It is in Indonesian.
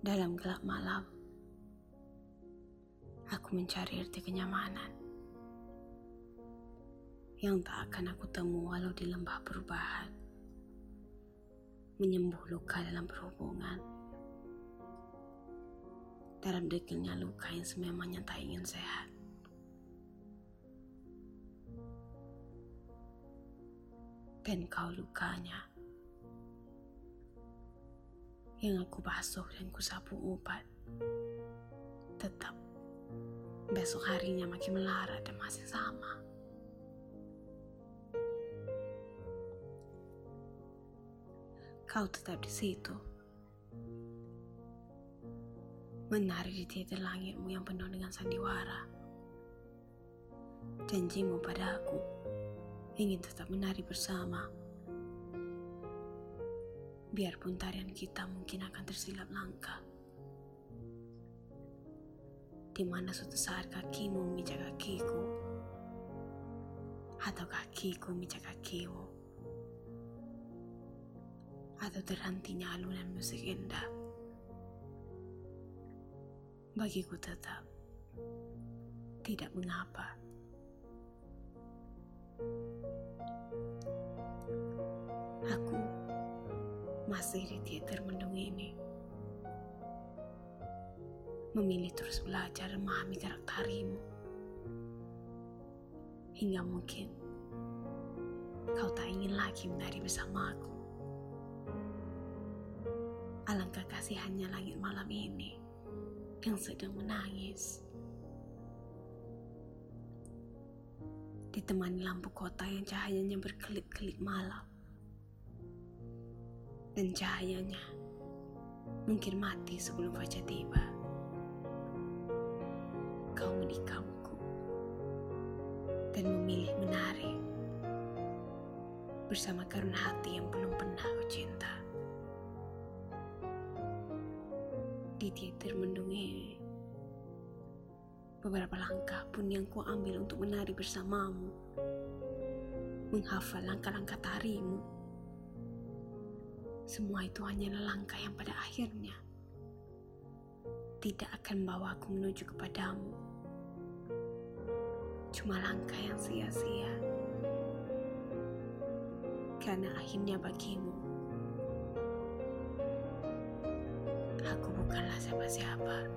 Dalam gelap malam, aku mencari arti kenyamanan yang tak akan aku temu walau di lembah perubahan, menyembuh luka dalam perhubungan, dalam dekilnya luka yang sememangnya tak ingin sehat. Dan kau lukanya yang aku basuh dan kusapu obat. Tetap besok harinya makin melarat dan masih sama. Kau tetap di situ. Menari di teater langitmu yang penuh dengan sandiwara. Janjimu padaku ingin tetap menari bersama biarpun tarian kita mungkin akan tersilap langkah. Di mana suatu saat kakimu memijak kakiku, atau kakiku memijak kakimu, atau terhentinya alunan musik indah. Bagiku tetap tidak mengapa. Masih di teater mendung ini. Memilih terus belajar memahami karakterimu. Hingga mungkin kau tak ingin lagi menari bersamaku. Alangkah kasihannya langit malam ini yang sedang menangis. Ditemani lampu kota yang cahayanya berkelip-kelip malam dan cahayanya mungkin mati sebelum fajar tiba. Kau menikamku dan memilih menari bersama karun hati yang belum pernah kau cinta. Di teater mendung ini, beberapa langkah pun yang ku ambil untuk menari bersamamu, menghafal langkah-langkah tarimu, semua itu hanyalah langkah yang pada akhirnya tidak akan membawa aku menuju kepadamu. Cuma langkah yang sia-sia. Karena akhirnya bagimu, aku bukanlah siapa-siapa.